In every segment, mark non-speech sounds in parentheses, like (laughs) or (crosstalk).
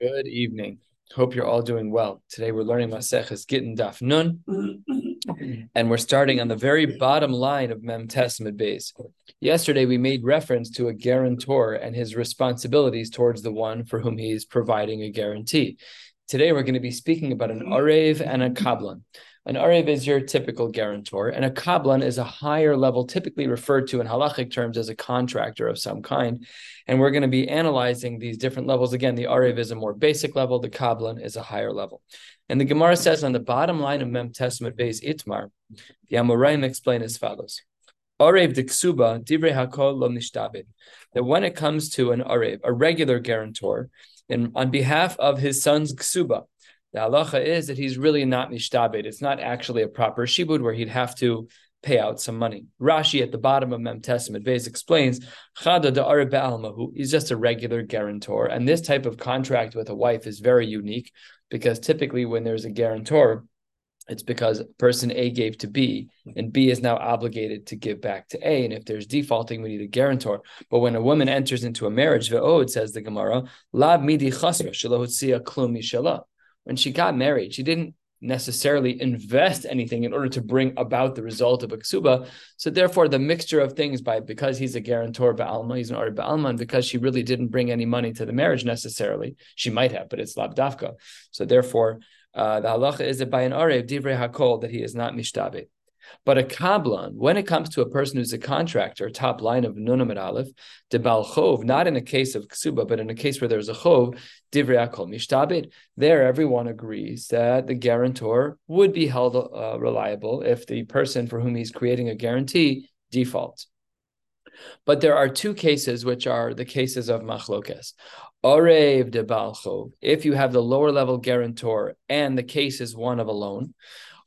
Good evening. Hope you're all doing well. Today we're learning Maseches Gittin Daf Nun, and we're starting on the very bottom line of Mem Tes Amud Beis. Yesterday we made reference to a guarantor and his responsibilities towards the one for whom he is providing a guarantee. Today we're going to be speaking about an Arev and a Kablan. An Arev is your typical guarantor, and a Kablan is a higher level, typically referred to in halachic terms as a contractor of some kind. And we're going to be analyzing these different levels. Again, the Arev is a more basic level, the Kablan is a higher level. And the Gemara says on the bottom line of Mem Tes Amud Beis Itmar, the Amoraim explain as follows. Arev diksuba divrei hakol lo nishtabed. That when it comes to an Arev, a regular guarantor, and on behalf of his son's ksuba, the halacha is that he's really not mishtabed. It's not actually a proper shibud where he'd have to pay out some money. Rashi at the bottom of Mem Tes Amud Beis explains Chada de Alma, he's just a regular guarantor. And this type of contract with a wife is very unique because typically when there's a guarantor, it's because person A gave to B, and B is now obligated to give back to A. And if there's defaulting, we need a guarantor. But when a woman enters into a marriage, it says the Gemara, lab midi chasra klumi shalah when she got married, she didn't necessarily invest anything in order to bring about the result of a ksuba. So therefore, the mixture of things by because he's a guarantor ba'alma, he's an art ba'alma, and because she really didn't bring any money to the marriage necessarily, she might have, but it's labdafka. So therefore, uh, the halacha is that by an arev divrei hakol that he is not mishtabit. But a kablan, when it comes to a person who's a contractor, top line of nunam aleph, de bal chov, not in a case of ksuba, but in a case where there's a chov, divrei akol mishtabit, there everyone agrees that the guarantor would be held uh, reliable if the person for whom he's creating a guarantee defaults. But there are two cases which are the cases of machlokes. Orev de balchov, if you have the lower level guarantor and the case is one of a loan,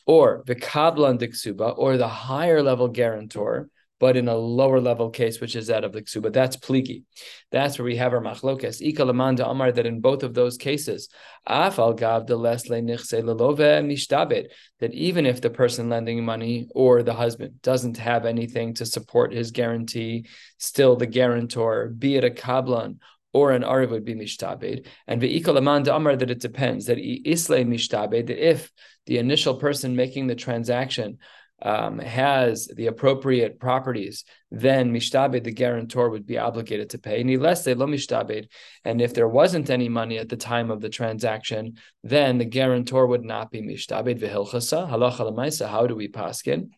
or the kablan diksuba, or the higher level guarantor, but in a lower level case, which is that of the ksuba. That's pligi. That's where we have our machlokes. Ika lamanda amar that in both of those cases, afal gav mishtabed, that even if the person lending money or the husband doesn't have anything to support his guarantee, still the guarantor, be it a kablan or an Arev would be mishtabed. And ve'ikol aman amar that it depends, that isle mishtabed, that if the initial person making the transaction um, has the appropriate properties, then mishtabed, the guarantor, would be obligated to pay. Lo mishtabed, and if there wasn't any money at the time of the transaction, then the guarantor would not be mishtabed. V'hilchasa halacha lemaisa. How do we paskin?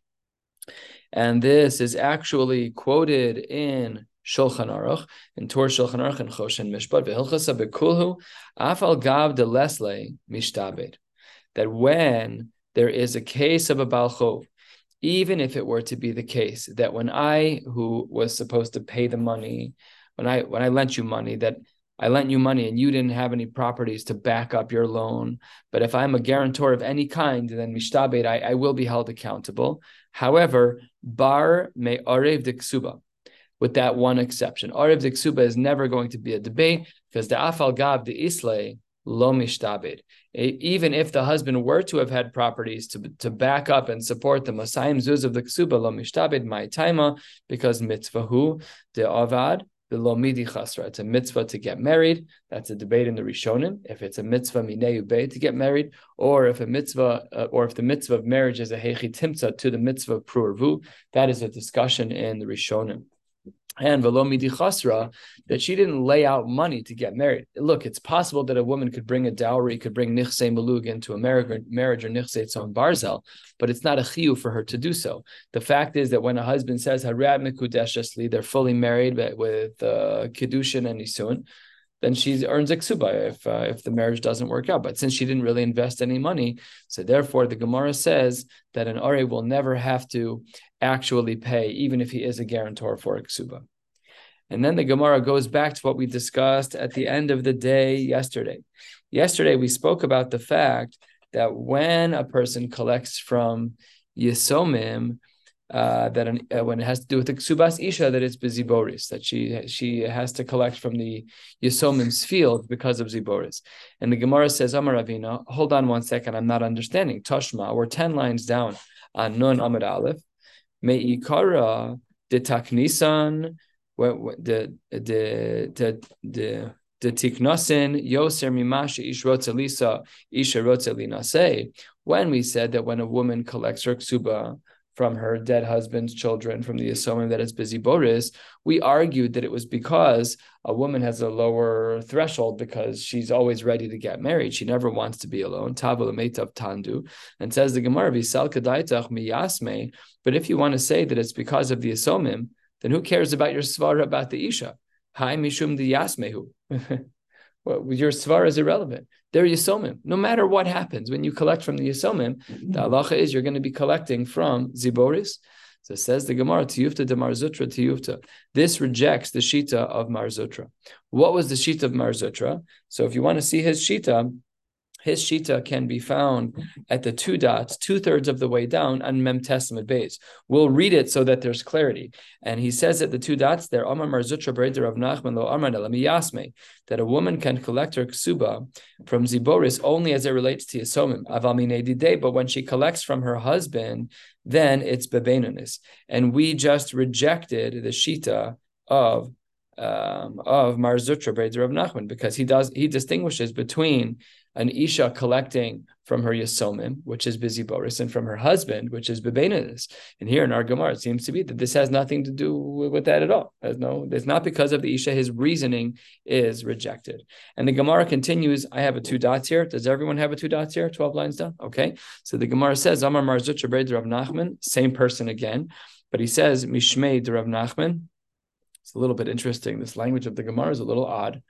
And this is actually quoted in Shulchan Aruch and Tur Shulchan Aruch and Choshen Mishpat v'Hilchasa bekulhu afal gav de lesle. That when there is a case of a balchov, even if it were to be the case that when I, who was supposed to pay the money, when I when I lent you money, that I lent you money and you didn't have any properties to back up your loan. But if I'm a guarantor of any kind, then mishtabed, I, I will be held accountable. However, bar me arev de ksuba with that one exception. Arev Ziksuba is never going to be a debate because the Afal Gab, the Islay, lo mishtabed. Even if the husband were to have had properties to, to back up and support the Masayim Zuz of the Ksuba, lo mishtabed, my taima, because mitzvahu, the Avad, the lo midi chasra. It's a mitzvah to get married. That's a debate in the Rishonim. If it's a mitzvah mineu be to get married, or if a mitzvah, uh, or if the mitzvah of marriage is a hechi timtza to the mitzvah of prurvu, that is a discussion in the Rishonim and Velomidi Chasra, that she didn't lay out money to get married. Look, it's possible that a woman could bring a dowry, could bring Nichse Malug into a marriage or Nichse Tzon Barzel, but it's not a chiyu for her to do so. The fact is that when a husband says Harad Mikudeshasli, they're fully married with uh, Kiddushin and Nisun, then she earns a ksuba if uh, if the marriage doesn't work out. But since she didn't really invest any money, so therefore the Gemara says that an Ari will never have to actually pay, even if he is a guarantor for a ksuba. And then the Gemara goes back to what we discussed at the end of the day yesterday. Yesterday we spoke about the fact that when a person collects from Yisomim, uh, that an, uh, when it has to do with the ksubas isha, that it's beziboris, that she she has to collect from the yisomim's field because of ziboris. And the Gemara says, Amar Ravina, hold on one second, I'm not understanding. Toshma, we're 10 lines down on Nun Amid Aleph. Me'ikara de taknisan, the the the the the tiknosin yoser mimasha ish lisa isha linase. When we said that when a woman collects her ksuba from her dead husband's children, from the assuming that it's busy Boris, we argued that it was because a woman has a lower threshold because she's always ready to get married. She never wants to be alone. tandu. And says the Gemara, miyasme. But if you want to say that it's because of the asomim, then who cares about your svara about the isha? Hi mishum the yasmehu. (laughs) well, your svara is irrelevant. They're yisomim. No matter what happens, when you collect from the yisomim, the mm-hmm. halacha is you're going to be collecting from ziboris. So says the Gemara, tiyufta de Mar Zutra tiyufta. This rejects the shita of Mar Zutra. What was the shita of Mar Zutra? So if you want to see his shita, his shita can be found at the two dots, two thirds of the way down on Mem Tes Amud Beis. We'll read it so that there's clarity. And he says at the two dots there, Amar Mar Zutra Breder of Nachman lo Amar Yasme, that a woman can collect her ksuba from Ziboris only as it relates to Yisomim, Aval but when she collects from her husband, then it's Bebenunis. And we just rejected the shita of um, of Mar Zutra Breder of Nachman because he does he distinguishes between an Isha collecting from her Yasomim, which is busy Boris, and from her husband, which is Bebenanis. And here in our Gemara, it seems to be that this has nothing to do with that at all. No, it's not because of the Isha, his reasoning is rejected. And the Gemara continues, I have a two dots here. Does everyone have a two dots here? 12 lines down? Okay. So the Gemara says, Amar Marzuch Rav Nachman, same person again, but he says, Mishmei Rav Nachman. It's a little bit interesting. This language of the Gemara is a little odd.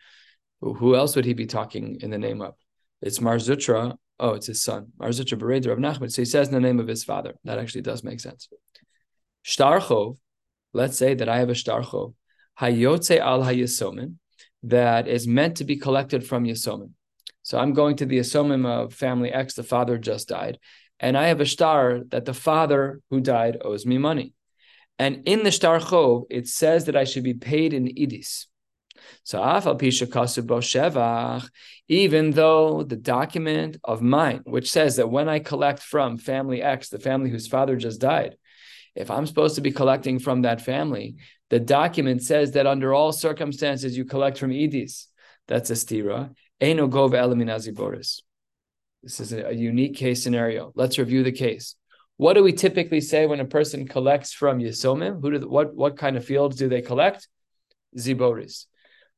Who else would he be talking in the name of? It's Mar Zutra. Oh, it's his son. Mar Zutra Bereder of Nachman. So he says in the name of his father. That actually does make sense. Shtarchov, let's say that I have a shtarchov. Hayotze al hayasomin, that is meant to be collected from yasomin. So I'm going to the yasomim of family X, the father just died, and I have a shtar that the father who died owes me money. And in the shtar chov, it says that I should be paid in idis. So even though the document of mine, which says that when I collect from family X, the family whose father just died, if I'm supposed to be collecting from that family, the document says that under all circumstances you collect from Edis. That's a stira. Eno gov eliminazi boris. This is a unique case scenario. Let's review the case. What do we typically say when a person collects from Yisomim? Who do what what kind of fields do they collect? Ziboris.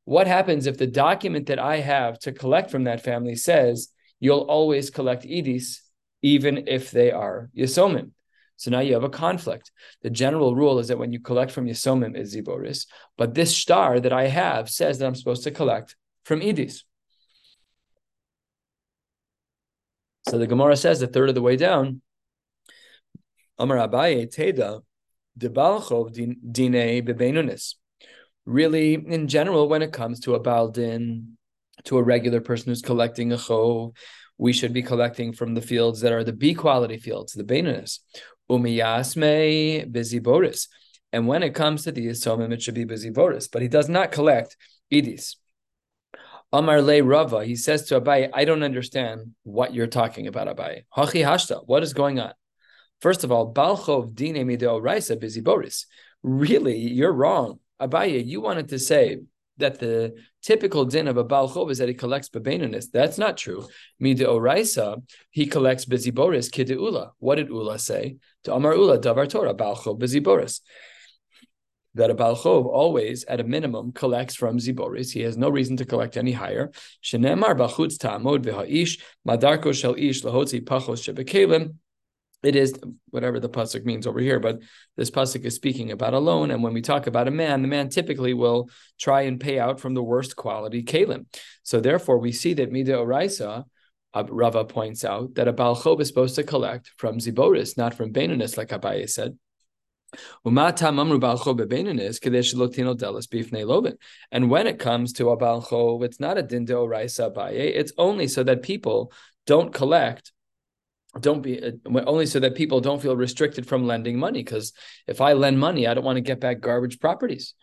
What happens if the document that I have to collect from that family says you'll always collect edis, even if they are yisomim? So now you have a conflict. The general rule is that when you collect from yisomim is ziboris, but this shtar that I have says that I'm supposed to collect from edis. So the Gemara says the third of the way down, Amar Abaye Teda, Debalchov Dine Bebenunis really, in general, when it comes to a baldin, to a regular person who's collecting a chov, we should be collecting from the fields that are the B quality fields, the Beinunus. Umiyasme busy boris. And when it comes to the Yisomim, it should be busy boris. But he does not collect idis. Amar le Rava, he says to Abaye, I don't understand what you're talking about, Abaye. Hachi hashta, what is going on? First of all, Balchov dine mideo raisa busy boris. Really, you're wrong. Abaye, you wanted to say that the typical din of a Baal Chov is that he collects Bebenunis. That's not true. Mida Oraisa, he collects Biziboris, Kide Ula. What did Ula say? To Amar Ula, Davar Torah, Baal Chov, Biziboris. That a Baal Chov always, at a minimum, collects from Ziboris. He has no reason to collect any higher. Shenemar Bachutz Ta'amod V'ha'ish, Madarko Shel Ish Lahotzi Pachos Shebekelim, it is whatever the pasuk means over here, but this pasuk is speaking about a loan. And when we talk about a man, the man typically will try and pay out from the worst quality kalim. So therefore, we see that mida oraisa, uh, Rava points out that a balchob is supposed to collect from ziboris, not from benunis, like Abaye said. And when it comes to a balchov, it's not a dindo raisa abaye. It's only so that people don't collect don't be uh, only so that people don't feel restricted from lending money. Because if I lend money, I don't want to get back garbage properties.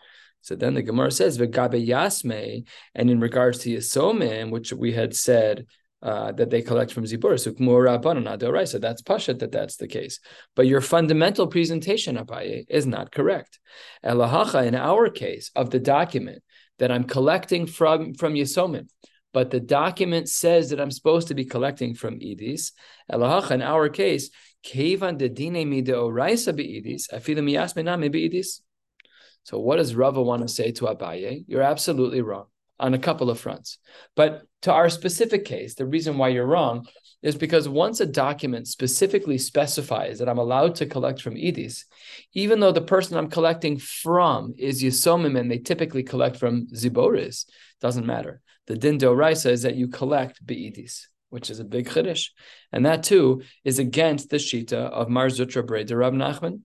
So then the Gemara says v'gabe yasme, and in regards to yisomim, which we had said uh, that they collect from zibur, so so that's pashat that that's the case. But your fundamental presentation, Abaye, is not correct. Elahacha, in our case of the document that I'm collecting from from Yisomim, but the document says that I'm supposed to be collecting from Edis. Elahacha, in our case, Kevan de Dine Mideoraisa Beidis, Afilim Yasminame Beidis. So what does Rava want to say to Abaye? You're absolutely wrong on a couple of fronts. But to our specific case, the reason why you're wrong is because once a document specifically specifies that I'm allowed to collect from Edis, even though the person I'm collecting from is Yisomim and they typically collect from Ziboris, doesn't matter. The din doraisa is that you collect be'idis, which is a big chiddush. And that too is against the shita of Mar Zutra Breda Rab Nachman.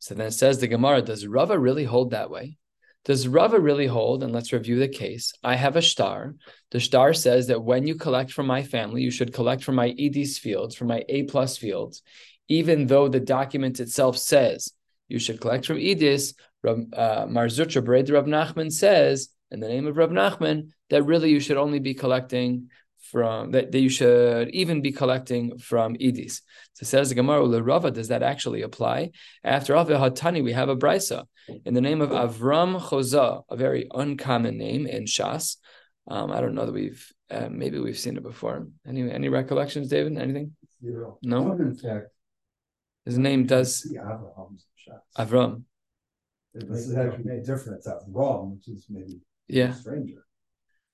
So then it says the Gemara, does Rava really hold that way? Does Rava really hold? And let's review the case. I have a shtar. The shtar says that when you collect from my family, you should collect from my EDs fields, from my A plus fields, even though the document itself says you should collect from EDIS. Uh, Mar Zutra Bered Rab Nachman says, in the name of Rab Nachman, that really you should only be collecting from that, that you should even be collecting from Edis. So says the Gemara Rava, does that actually apply? After all, Hatani, we have a brisa in the name of Avram Choza, a very uncommon name in Shas. Um, I don't know that we've uh, maybe we've seen it before. Any any recollections, David? Anything? Zero. No. In fact, his name does Avram. This is actually made different. It's Avram, which is maybe yeah stranger.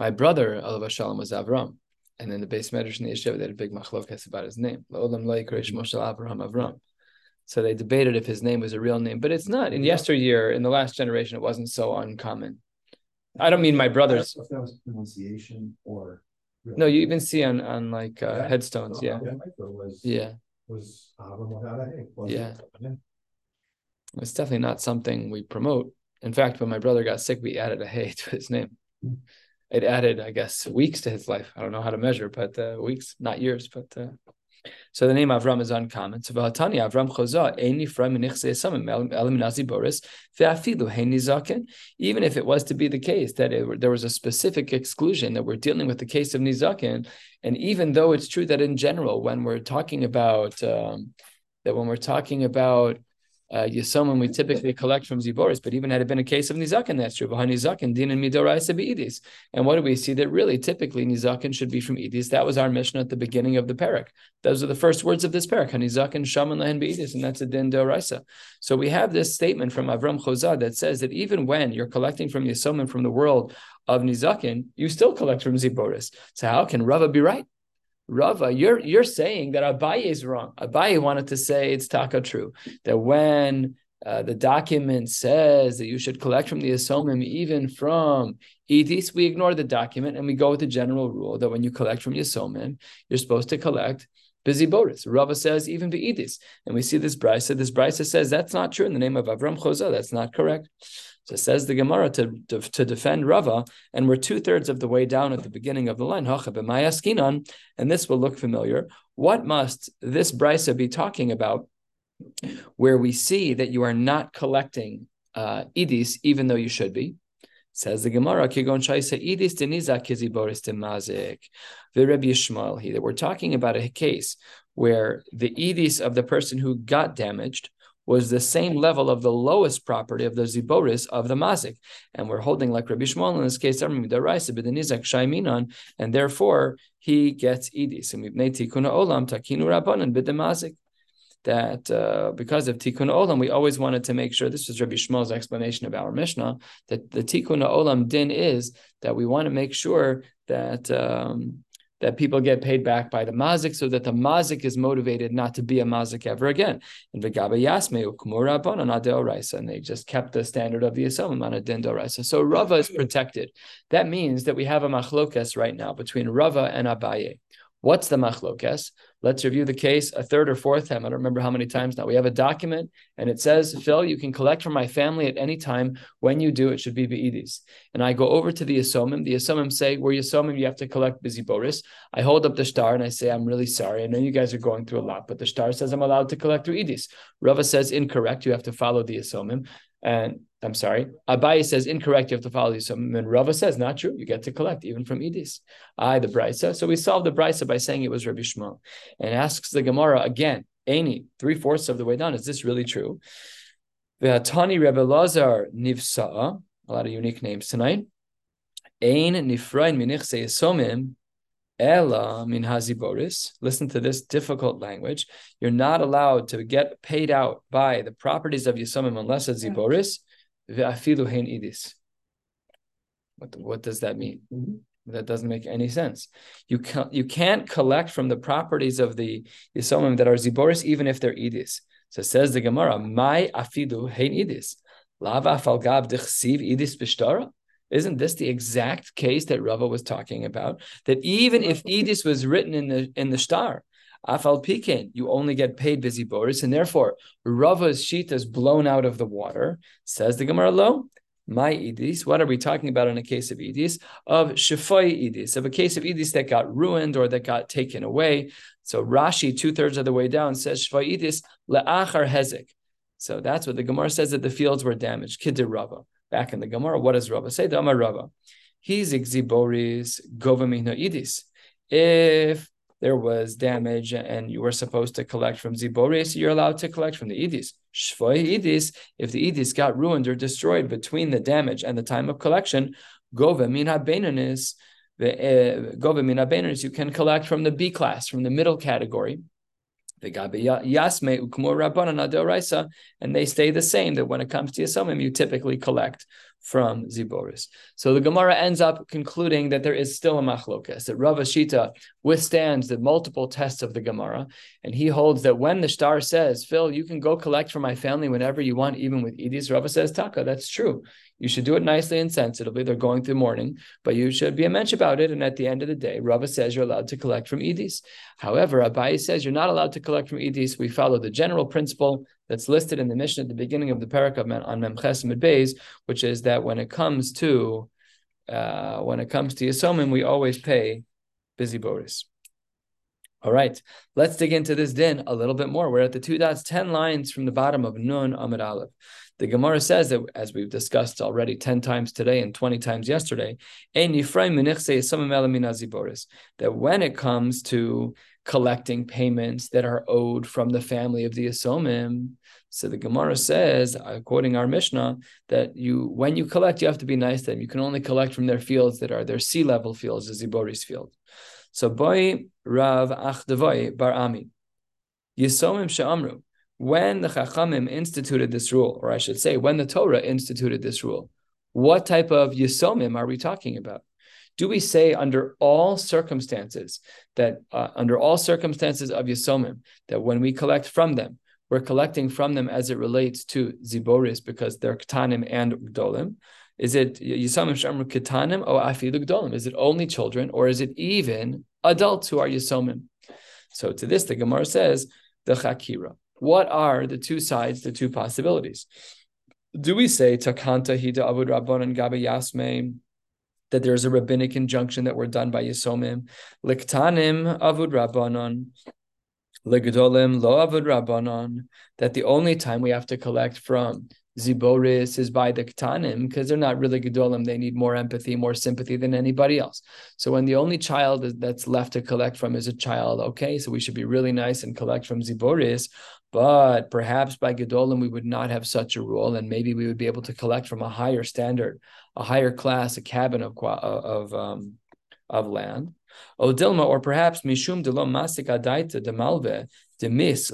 My brother Alav Shalom was Avram. And then the base medrash in the Yeshiva, they had a big machlokas about his name. Avraham Avram. So they debated if his name was a real name, but it's not. In yesteryear, in the last generation, it wasn't so uncommon. I don't mean my brothers. If that was pronunciation or no, you even see on on like uh, yeah. headstones, yeah, was, yeah, was Avram yeah. It's definitely not something we promote. In fact, when my brother got sick, we added a hay (laughs) to his name. It added, I guess, weeks to his life. I don't know how to measure, but uh, weeks, not years. But uh, so the name Avram is uncommon. So Vahatani Avram Choza Eini From Boris Even if it was to be the case that it, there was a specific exclusion that we're dealing with the case of Nizaken, and even though it's true that in general, when we're talking about um, that when we're talking about uh, Yisomim we typically collect from Ziboris, but even had it been a case of Nizakin, that's true. Nizakin, din and midoraisa beidis. And what do we see that really typically Nizakin should be from Idis? That was our Mishnah at the beginning of the parak. Those are the first words of this parak. Hanizakin shaman lehen beidis, and that's a din doraisa. So we have this statement from Avram Chozad that says that even when you're collecting from Yisomim from the world of Nizakin, you still collect from Ziboris. So how can Rava be right? Rava, you're you're saying that Abaye is wrong. Abaye wanted to say it's taka true that when uh, the document says that you should collect from the Yisomim, even from Edis, we ignore the document and we go with the general rule that when you collect from Yisomim, you're supposed to collect busy boris. Rava says even the Edis. And we see this brisa. This brisa says that's not true in the name of Avram Choza. That's not correct. So says the Gemara to, to, to defend Rava, and we're two thirds of the way down at the beginning of the line. And this will look familiar. What must this brisa be talking about? Where we see that you are not collecting uh, idis, even though you should be. Says the Gemara, Kigon Shaisa idis deniza kizi boris demazik. Rebbe Yishmael that we're talking about a case where the idis of the person who got damaged was the same level of the lowest property of the ziboris of the mazik. And we're holding like Rabbi Shmuel in this case, and therefore he gets idis. That uh, because of tikkun olam, we always wanted to make sure. This was Rabbi Shmuel's explanation of our Mishnah. That the tikkun olam din is that we want to make sure that um, that people get paid back by the mazik so that the mazik is motivated not to be a mazik ever again. And yasme and they just kept the standard of the Yisomim on a. So Rava is protected. That means that we have a machlokas right now between Rava and Abaye. What's the machlokes? Let's review the case a third or fourth time. I don't remember how many times now. We have a document and it says, Phil, you can collect from my family at any time. When you do, it should be Be'idis. And I go over to the Yisomim. The Yisomim say, We're Yisomim, you have to collect busy Boris. I hold up the shtar and I say, I'm really sorry. I know you guys are going through a lot, but the shtar says I'm allowed to collect through Idis. Rava says, Incorrect. You have to follow the Yisomim. And I'm sorry, Abaye says incorrect, you have to follow these. So Rava says not true, you get to collect even from Edis. I, the Brisa. So we solved the Brisa by saying it was Rabbi Shmuel. And asks the Gemara again, Any three fourths of the way down, is this really true? The Tani Rebbe Lazar Nivsa, A lot of unique names tonight. Ein nifrain minichse yisomim ela min haziboris. Listen to this difficult language. You're not allowed to get paid out by the properties of yisomim unless it's ziboris. Ve'afilu hein idis. What, what does that mean? Mm-hmm. That doesn't make any sense. You can't you can't collect from the properties of the yisomim that are ziboris even if they're idis. So says the Gemara, "My afidu hein idis, lava falgab dechsiv idis b'shtara." Isn't this the exact case that Rava was talking about? That even if idis was written in the in the shtar, afal pikin, you only get paid busy boris, and therefore Rava's sheet is blown out of the water. Says the Gemara, "Lo, my idis. What are we talking about in a case of idis? Of shifai idis, of a case of idis that got ruined or that got taken away. So Rashi, two thirds of the way down, says shifai idis leachar hezek. So that's what the Gemara says that the fields were damaged. Kidder Rava. Back in the Gemara, what does Rava say? The Amar Rava. He's exiboris govamina idis. If there was damage and you were supposed to collect from Ziboris, you're allowed to collect from the Idis. Shvoy Idis, if the Idis got ruined or destroyed between the damage and the time of collection, Gova min eh, Gova min habenanis, you can collect from the B class, from the middle category. And they stay the same. That when it comes to yasomim, you typically collect from Ziboris. So the Gemara ends up concluding that there is still a machlokas, that Rav Shita withstands the multiple tests of the Gemara, and he holds that when the shtar says, Phil, you can go collect for my family whenever you want, even with Edis, Rava says, Taka, that's true. You should do it nicely and sensitively. They're going through mourning, but you should be a mensch about it. And at the end of the day, Rava says you're allowed to collect from Edis. However, Abaye says you're not allowed to collect from Edis. We follow the general principle that's listed in the Mishnah at the beginning of the parak of on Memches Beis, which is that when it comes to uh, when it comes to Yisomim, we always pay busy Boris. All right, let's dig into this din a little bit more. We're at the two dots, 10 lines from the bottom of Nun Amid Aleph. The Gemara says that, as we've discussed already 10 times today and 20 times yesterday, that when it comes to collecting payments that are owed from the family of the Asomim. So the Gemara says, quoting our Mishnah, that you when you collect, you have to be nice to them. You can only collect from their fields that are their sea level fields, the Zibori's field. So boy Rav Achdavoy Bar Ami. Yisomim Sha'amru. When the Chachamim instituted this rule, or I should say, when the Torah instituted this rule, what type of Yisomim are we talking about? Do we say under all circumstances that uh, under all circumstances of Yisomim, that when we collect from them, we're collecting from them as it relates to Ziboris because they're Ketanim and Gdolim? Is it Yisomim Shamru Ketanim or Afilu Gdolim? Is it only children or is it even adults who are Yisomim? So to this, the Gemara says, the Chakira. What are the two sides, the two possibilities? Do we say Takanta Hida Abud Rabban and Gabi Yasme that there's a rabbinic injunction that were done by Yisomim. Liktanim avud rabbanon. Legedolim lo avud rabbanon. That the only time we have to collect from Ziboris is by the Ktanim because they're not really Gedolim. They need more empathy, more sympathy than anybody else. So when the only child that's left to collect from is a child, okay, so we should be really nice and collect from Ziboris. But perhaps by Gedolim, we would not have such a rule, and maybe we would be able to collect from a higher standard, a higher class, a cabin of of um, of land. Odilma, or perhaps Mishum delom masik adaita de malve demis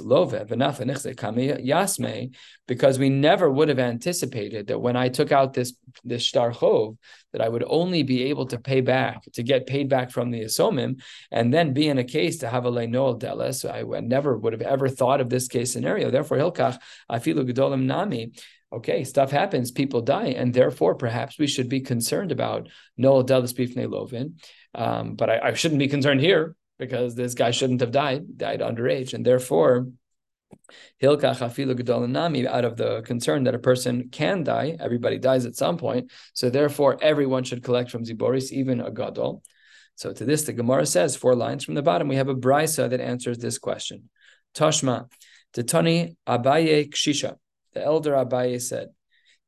yasme, because we never would have anticipated that when I took out this this shtar chov, that I would only be able to pay back to get paid back from the asomim, and then be in a case to have a leinoel deles. I never would have ever thought of this case scenario. Therefore, hilkach afilu gedolim nami okay, stuff happens, people die, and therefore perhaps we should be concerned about Noel Delis Bifnei Lovin. Um, but I, I, shouldn't be concerned here because this guy shouldn't have died, died underage, and therefore Hilka Chafilu Gedolanami out of the concern that a person can die, everybody dies at some point. So therefore, everyone should collect from Ziboris, even a Gadol. So to this, the Gemara says, four lines from the bottom, we have a brisa that answers this question. Toshma, Tani Abaye Kshisha. The elder Abaye said,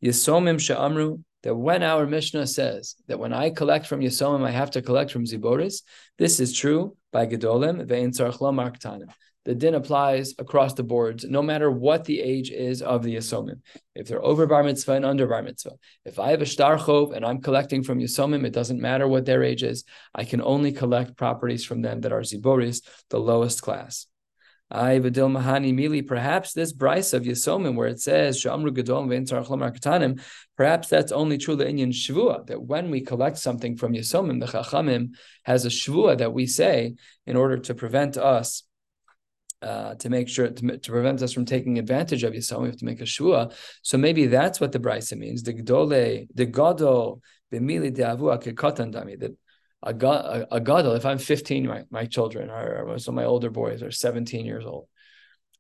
Yisomim Sha'amru, that when our Mishnah says that when I collect from Yisomim, I have to collect from Ziboris, this is true by Gedolim, the din applies across the boards, no matter what the age is of the Yisomim. If they're over bar mitzvah and under bar mitzvah. If I have a shtar chov and I'm collecting from Yisomim, it doesn't matter what their age is. I can only collect properties from them that are ziboris, the lowest class. I Mahani Mili, perhaps this bryce of Yisomim, where it says Shamru Gadol Katanim, perhaps that's only true the Inyan Shvua, that when we collect something from Yisomim, the Chachamim has a Shvua that we say in order to prevent us. Uh, to make sure to, to prevent us from taking advantage of Yisomim, we have to make a shvua. So maybe that's what the brisa means. The Gdole, the Gadol, b'mili de'avua kekatan dami. That a, a, a gadol, if I'm 15, my, my children are, so my older boys are 17 years old.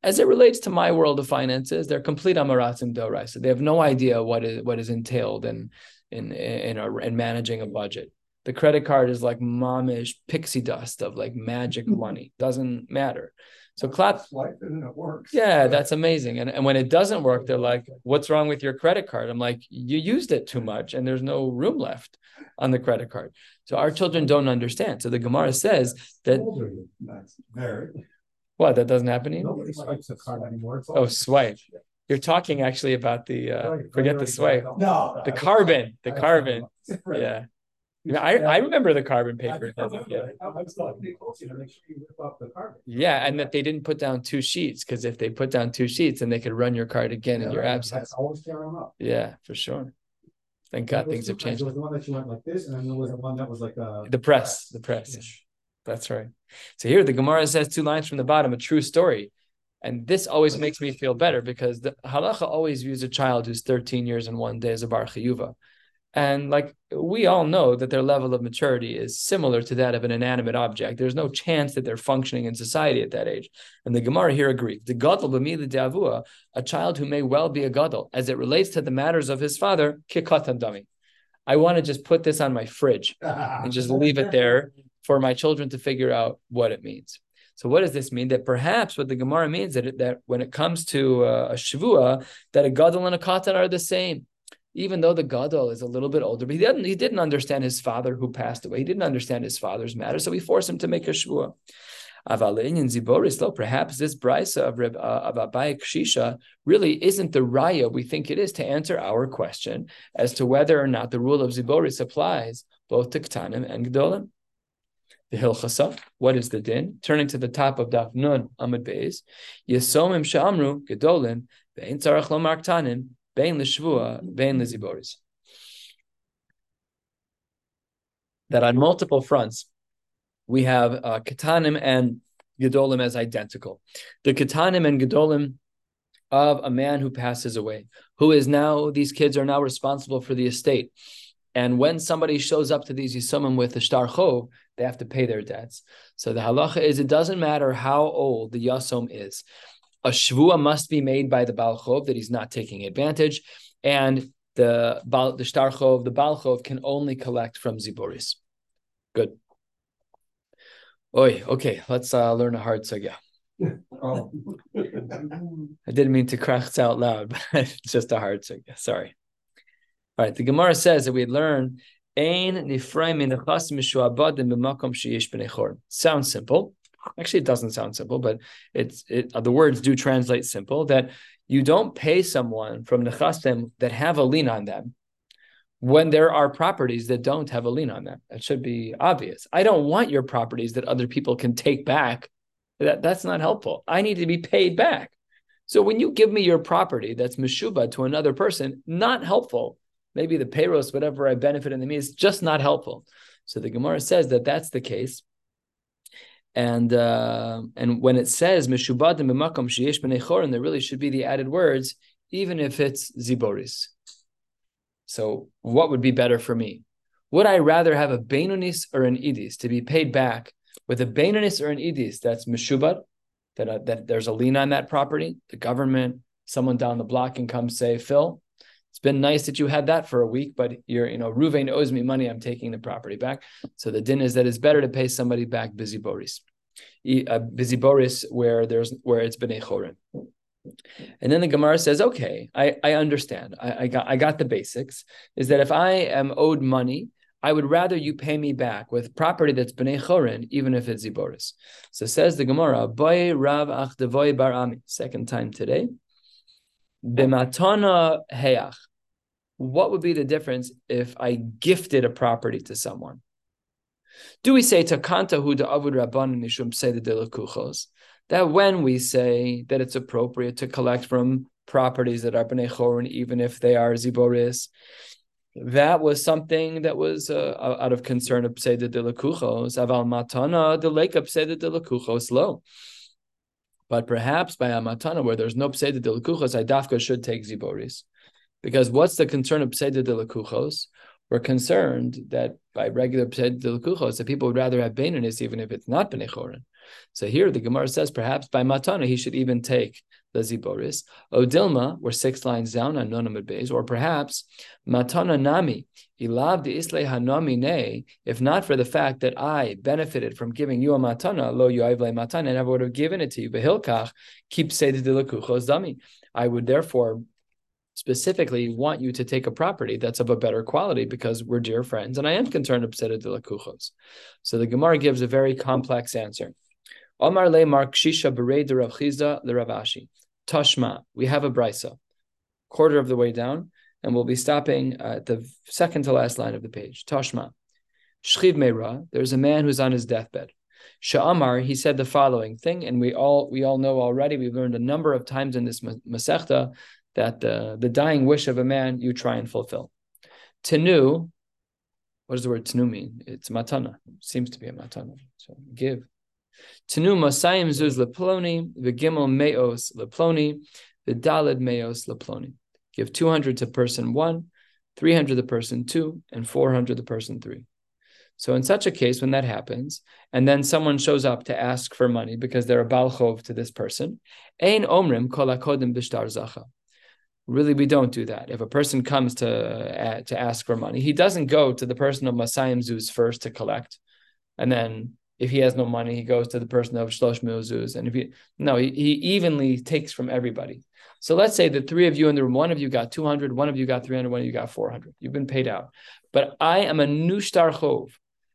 As it relates to my world of finances, they're complete amaratim dorai. So they have no idea what is what is entailed in in in, a, in managing a budget. The credit card is like momish pixie dust of like magic mm-hmm. money. Doesn't matter. So clap. Life and it works. Yeah, that's amazing. And, and when it doesn't work, they're like, what's wrong with your credit card? I'm like, you used it too much and there's no room left on the credit card. So our children don't understand. So the Gemara says that That's very what that doesn't happen anymore. Nobody swipes a card anymore. Oh, swipe. You're talking actually about the uh, forget the swipe. No, the carbon, the carbon. (laughs) Yeah. I, I remember the carbon paper. Yeah, and that they didn't put down two sheets because if they put down two sheets, then they could run your card again in your absence. Yeah, for sure. Thank God things have changed. There was the one that you went like this, and then there was the one that was like uh, the press. The press. That's right. So here the Gemara says two lines from the bottom, a true story. And this always makes me feel better because the halacha always views a child who's 13 years and one day as a bar chiyuva. And like we all know that their level of maturity is similar to that of an inanimate object. There's no chance that they're functioning in society at that age. And the Gemara here agrees. The gadol b'mili de'avua, a child who may well be a gadol, as it relates to the matters of his father, kikatan dami. I want to just put this on my fridge and just (laughs) leave it there for my children to figure out what it means. So what does this mean? That perhaps what the Gemara means that, that when it comes to uh, a shavua, that a gadol and a katan are the same even though the gadol is a little bit older, but he didn't he didn't understand his father who passed away. He didn't understand his father's matter, so we force him to make a shvua. Perhaps this brisa of, uh, of really isn't the raya we think it is to answer our question as to whether or not the rule of Ziboris applies both to Ktanim and Gedolim. The Hilchasa, what is the din? Turning to the top of Daf Nun Amud Beis, Yesomim Shamru Gedolim Ve'in Tzarach Lomar Ktanim Bein l'shvua, bein l'ziboris. That on multiple fronts, we have uh, katanim and gedolim as identical. The katanim and gedolim of a man who passes away, who is now, these kids are now responsible for the estate. And when somebody shows up to these Yisomim with a shtar chov, they have to pay their debts. So the halacha is it doesn't matter how old the Yasom is a shvua must be made by the balchov that he's not taking advantage, and the the shtarchov, the balchov can only collect from ziboris. Good. Oi, okay, let's uh, learn a hard sugya. Oh. (laughs) I didn't mean to crack out loud, (laughs) but it's just a hard sugya. Sorry. All right, the Gemara says that we learn ain nifray min the chasmish and memakhor. Sounds simple. Actually, it doesn't sound simple, but it's it, the words do translate simple. That you don't pay someone from nechastim that have a lien on them when there are properties that don't have a lien on them. That should be obvious. I don't want your properties that other people can take back. That that's not helpful. I need to be paid back. So when you give me your property that's mishuba to another person, not helpful. Maybe the payros, whatever I benefit in the me, is just not helpful. So the Gemara says that that's the case and uh, and when it says mishubadim b'makom sheyesh b'nei there really should be the added words, even if it's ziboris. So, what would be better for me? Would I rather have a beinonis or an idis to be paid back with a beinonis or an idis that's mishubad, that uh, that there's a lien on that property, the government, someone down the block can come say, Phil, it's been nice that you had that for a week, but you're, you know, Ruvain owes me money. I'm taking the property back. So the din is that it's better to pay somebody back busy Boris, uh, busy Boris where there's where it's been a chorin. And then the Gemara says, okay, I, I understand. I, I got I got the basics. Is that if I am owed money, I would rather you pay me back with property that's b'nei chorin, even if it's ziboris. So says the Gemara, boy rav ach bar ami. Second time today. B'matana heach. What would be the difference if I gifted a property to someone? Do we say takanta hu avud rabban mishum say the? That when we say that it's appropriate to collect from properties that are b'nei chorin, even if they are ziboris, that was something that was uh, out of concern of Pseda de Lakuchos. Aval Matana, the lake of Pseda de low. But perhaps by a Matana, where there's no Pseda de Lakuchos, Idafka should take Ziboris. Because what's the concern of Pseda de Lakuchos? We're concerned that by regular Pseda de Lakuchos, that people would rather have Baininus even if it's not Benechorin. So here the Gemara says perhaps by Matana he should even take the Ziboris. Odilma, we're six lines down on Nonamid Beis, or perhaps Matana Nami, Ilav de Isle Hanami Ne, if not for the fact that I benefited from giving you a Matana, Lo Yoivle Matana, and I would have given it to you, Behilkach, keep Lakuchos Dami. I would therefore specifically want you to take a property that's of a better quality because we're dear friends, and I am concerned Seder de Lakuchos. So the Gemara gives a very complex answer. Omar le Mar Kashisha Berei de Rav Chisda le Rav Ashi. Tashma. We have a brisa, quarter of the way down, and we'll be stopping at the second to last line of the page. Tashma. Shchiv Meira. There's a man who's on his deathbed. Sha'amar, he said the following thing, and we all we all know already. We've learned a number of times in this Masechta that the, the dying wish of a man you try and fulfill. Tenu, what does the word tenu mean? It's matana. It seems to be a matana. So give. Tenu Masayim Zuz Leploni, the Meos Leploni, the Meos Leploni. Give 200 to person one, 300 to person two, and 400 to person three. So in such a case, when that happens, and then someone shows up to ask for money because they're a balchov to this person, ein omrim kol bishtar zacha. Really, we don't do that. If a person comes to uh, to ask for money, he doesn't go to the person of Masayim Zuz first to collect, and then if he has no money, he goes to the person of Shlosh Milzuz. And if he no, he, he evenly takes from everybody. So let's say the three of you in the room, one of you got 200, one of you got 300, one of you got 400. You've been paid out. But I am a nushtar chov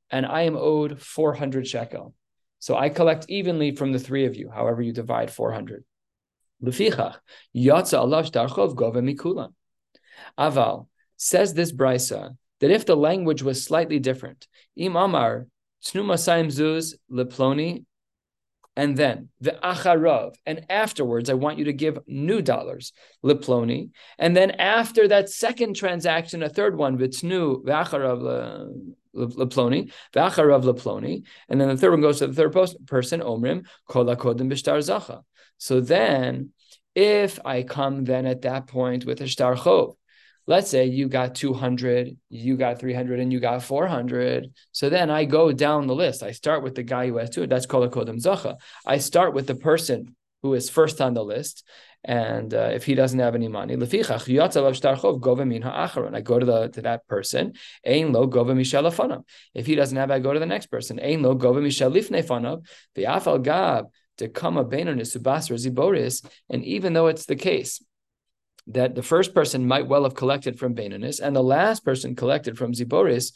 and I am owed 400 shekel. So I collect evenly from the three of you, however you divide 400. Lefichach, yatsa Allah shtar chov gove mikulam. Aval, says this brisa, that if the language was slightly different, im amar, Tnu Zuz Leploni, and then the Acharav, and afterwards I want you to give new dollars, Leploni, and then after that second transaction, a third one, Vitnu V'Acharav uh, Leploni, V'Acharav Leploni, and then the third one goes to the third person, Omrim, Kol Kodim B'Shtar Zacha. So then, if I come then at that point with a Shtar Chov, let's say you got 200, you got 300, and you got 400. So then I go down the list. I start with the guy who has two. That's called a kodem zacha. I start with the person who is first on the list. And uh, if he doesn't have any money, I go to the to that person. If he doesn't have, I go to the next person. To come a and even though it's the case that the first person might well have collected from Benanis, and the last person collected from Ziboris,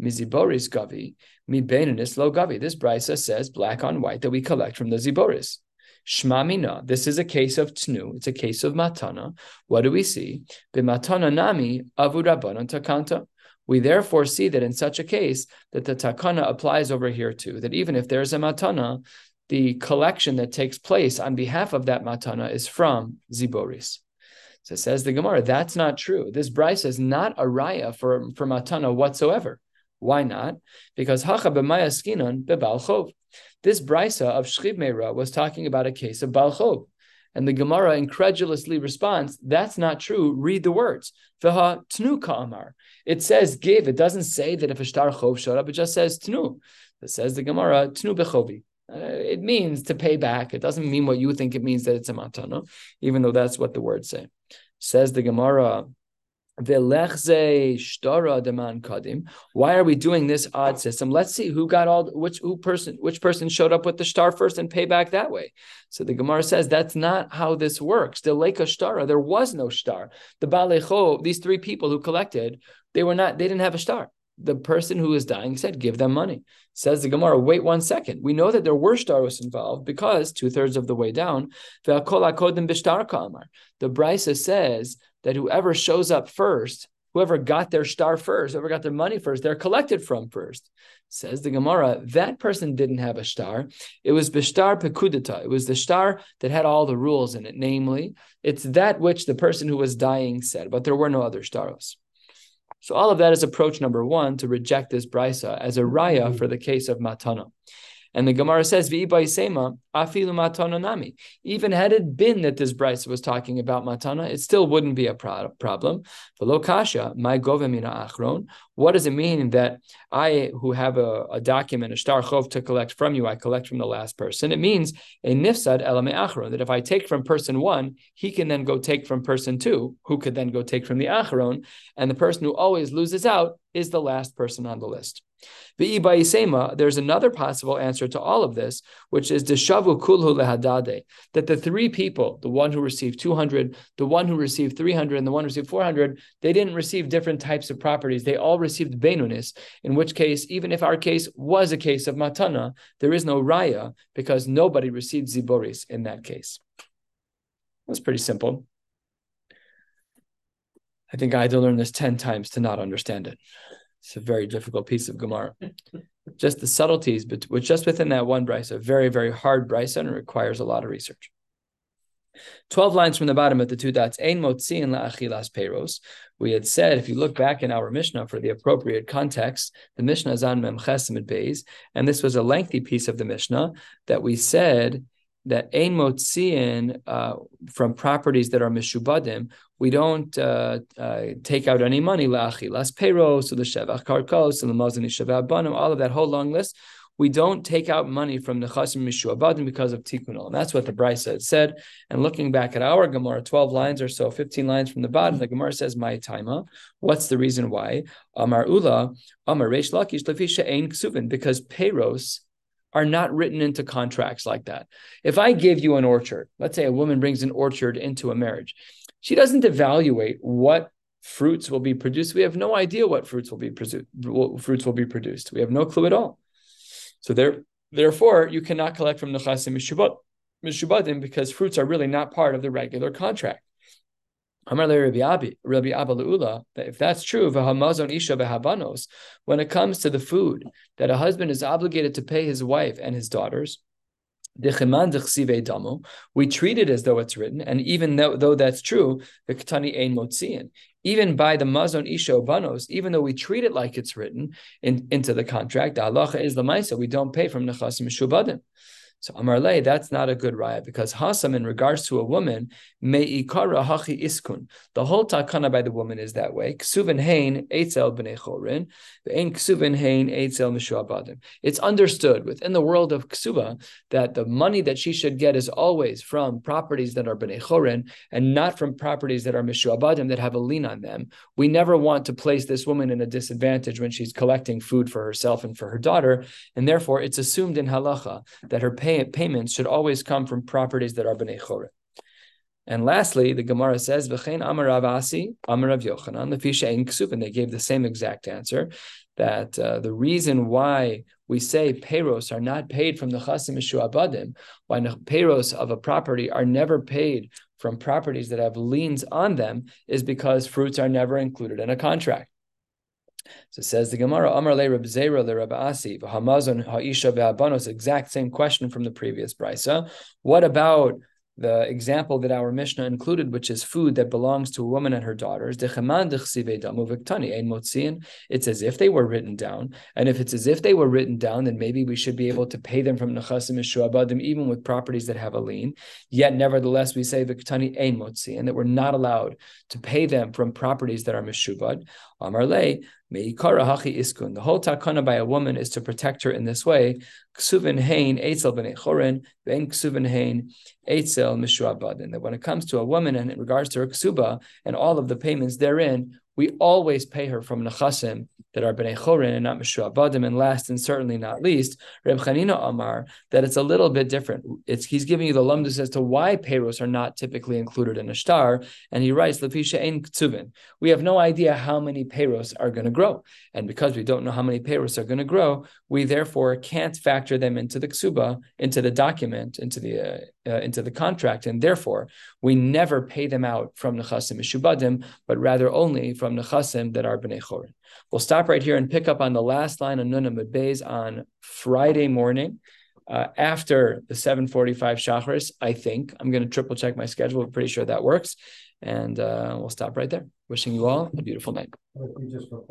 Miziboris Gavi, Mi Benanis Lo Gavi. This brisa says black on white that we collect from the Ziboris. Shmamina, this is a case of tnu, it's a case of matana. What do we see? B'matana nami avurabanan takanta. We therefore see that in such a case that the takana applies over here too. That even if there's a matana, the collection that takes place on behalf of that matana is from ziboris. So says the Gemara, that's not true. This Bryce is not a raya for, for Matana whatsoever. Why not? Because Hacha b'maya skinon bebalchov. This brisa of Shchiv Meira was talking about a case of Balchov. And the Gemara incredulously responds, that's not true. Read the words. V'ha tnu ka'amar. It says give. It doesn't say that if a shtar chov showed up, it just says tnu. It says the Gemara, tnu bechovi. Uh, it means to pay back. It doesn't mean what you think it means that it's a matana, even though that's what the words say. Says the Gemara, why are we doing this odd system? Let's see who got all which who person which person showed up with the shtar first and pay back that way. So the Gemara says that's not how this works. The Leka Shtara, there was no shtar. The Balecho, these three people who collected, they were not, they didn't have a shtar. The person who is dying said, give them money. Says the Gemara, wait one second. We know that there were shtaros involved because two thirds of the way down, the Brisa says that whoever shows up first, whoever got their shtar first, whoever got their money first, they're collected from first. Says the Gemara, that person didn't have a shtar. It was Bishtar Pekudita. It was the shtar that had all the rules in it. Namely, it's that which the person who was dying said, but there were no other shtaros. So all of that is approach number one to reject this brisa as a raya mm-hmm. for the case of matana. And the Gemara says, afilu matana nami. Even had it been that this brisa was talking about matana, it still wouldn't be a pro- problem. V'lo kasha, my govemina achron. What does it mean that I, who have a, a document, a shtar chov to collect from you, I collect from the last person? It means a nifsad elame achron, that if I take from person one, he can then go take from person two, who could then go take from the achron, and the person who always loses out is the last person on the list. There's another possible answer to all of this, which is deshavu kulhu lehadade, that the three people, the one who received 200, the one who received 300, and the one who received 400, they didn't receive different types of properties. They all received benunis, in which case, even if our case was a case of matana, there is no raya because nobody received ziboris in that case. That's pretty simple. I think I had to learn this 10 times to not understand it. It's a very difficult piece of Gemara. (laughs) just the subtleties, but just within that one brisa, a very, very hard brisa, and requires a lot of research. 12 lines from the bottom of the two dots. Ein motzi motziin la'achilas peros. We had said, if you look back in our Mishnah for the appropriate context, the Mishnah is on Mem Ches Amud Beis, and this was a lengthy piece of the Mishnah that we said that ein motziin uh, from properties that are mishubadim, we don't uh, uh, take out any money la'achilas peros, so the shevach karkos, and the mazani shevach banim, all of that whole long list we don't take out money from the chasim mishubadim because of tikkun And that's what the Brisa said. And looking back at our Gemara, 12 lines or so, 15 lines from the bottom, the Gemara says, My taima. What's the reason why? Amar Ulla, Amar Reish Lakish, Lefisha Ein Ksuvin, because payros are not written into contracts like that. If I give you an orchard, let's say a woman brings an orchard into a marriage, she doesn't evaluate what fruits will be produced. We have no idea what fruits will be produced. Fruits will be produced. We have no clue at all. So there, therefore, you cannot collect from nechasim mishubadim because fruits are really not part of the regular contract. That if that's true, when it comes to the food that a husband is obligated to pay his wife and his daughters, we treat it as though it's written, and even though, though that's true, the Ketani Ein Motzian, even by the Mazon Isha Banos, even though we treat it like it's written in, into the contract, the halacha is the Maisa, we don't pay from Nechasim Shubadim. So Amarle, that's not a good raya because Hasam, in regards to a woman, me'ikara hachi iskun. The whole takana by the woman is that way. Ksuvin hein eitzel b'nei chorin, ve'en ksuvin hein eitzel mishubadim. It's understood within the world of ksuva that the money that she should get is always from properties that are b'nei chorin and not from properties that are mishubadim that have a lien on them. We never want to place this woman in a disadvantage when she's collecting food for herself and for her daughter, and therefore it's assumed in halacha that her pay pay, payments should always come from properties that are b'nei chorin. And lastly, the Gemara says, "V'chein Amar Rav Asi, Amar Rav Yochanan, the Fisha Ksuf," and they gave the same exact answer. That uh, the reason why we say payros are not paid from the chasim abadim, why payros of a property are never paid from properties that have liens on them, is because fruits are never included in a contract. So says the Gemara, Amar le Reb Zera le Reb Asi, Hamazon Ha'isha ve'abanos, exact same question from the previous brisa. What about the example that our Mishnah included, which is food that belongs to a woman and her daughters, it's as if they were written down. And if it's as if they were written down, then maybe we should be able to pay them from Nechasim and even with properties that have a lien. Yet, nevertheless, we say Viktani ein motzi, and that we're not allowed to pay them from properties that are Meshubad. Amar le, The whole takana by a woman is to protect her in this way. That when it comes to a woman and in regards to her ksuba and all of the payments therein, we always pay her from nechasim that are bnei chorin and not mishubadim. And last and certainly not least, Reb Chanina Amar that it's a little bit different. It's he's giving you the lumdus as to why payros are not typically included in a shtar, and he writes lepisha ein ktuvin. We have no idea how many payros are going to grow, and because we don't know how many payros are going to grow, we therefore can't factor them into the ksuba, into the document, into the uh, uh, into the contract, and therefore we never pay them out from nechasim mishubadim, but rather only from nechasim that are bnei chorin. We'll stop right here and pick up on the last line of Nun Amud Beis on Friday morning. Uh, after the 745 Shachris, I think. I'm going to triple check my schedule. I'm pretty sure that works. And uh, we'll stop right there. Wishing you all a beautiful night.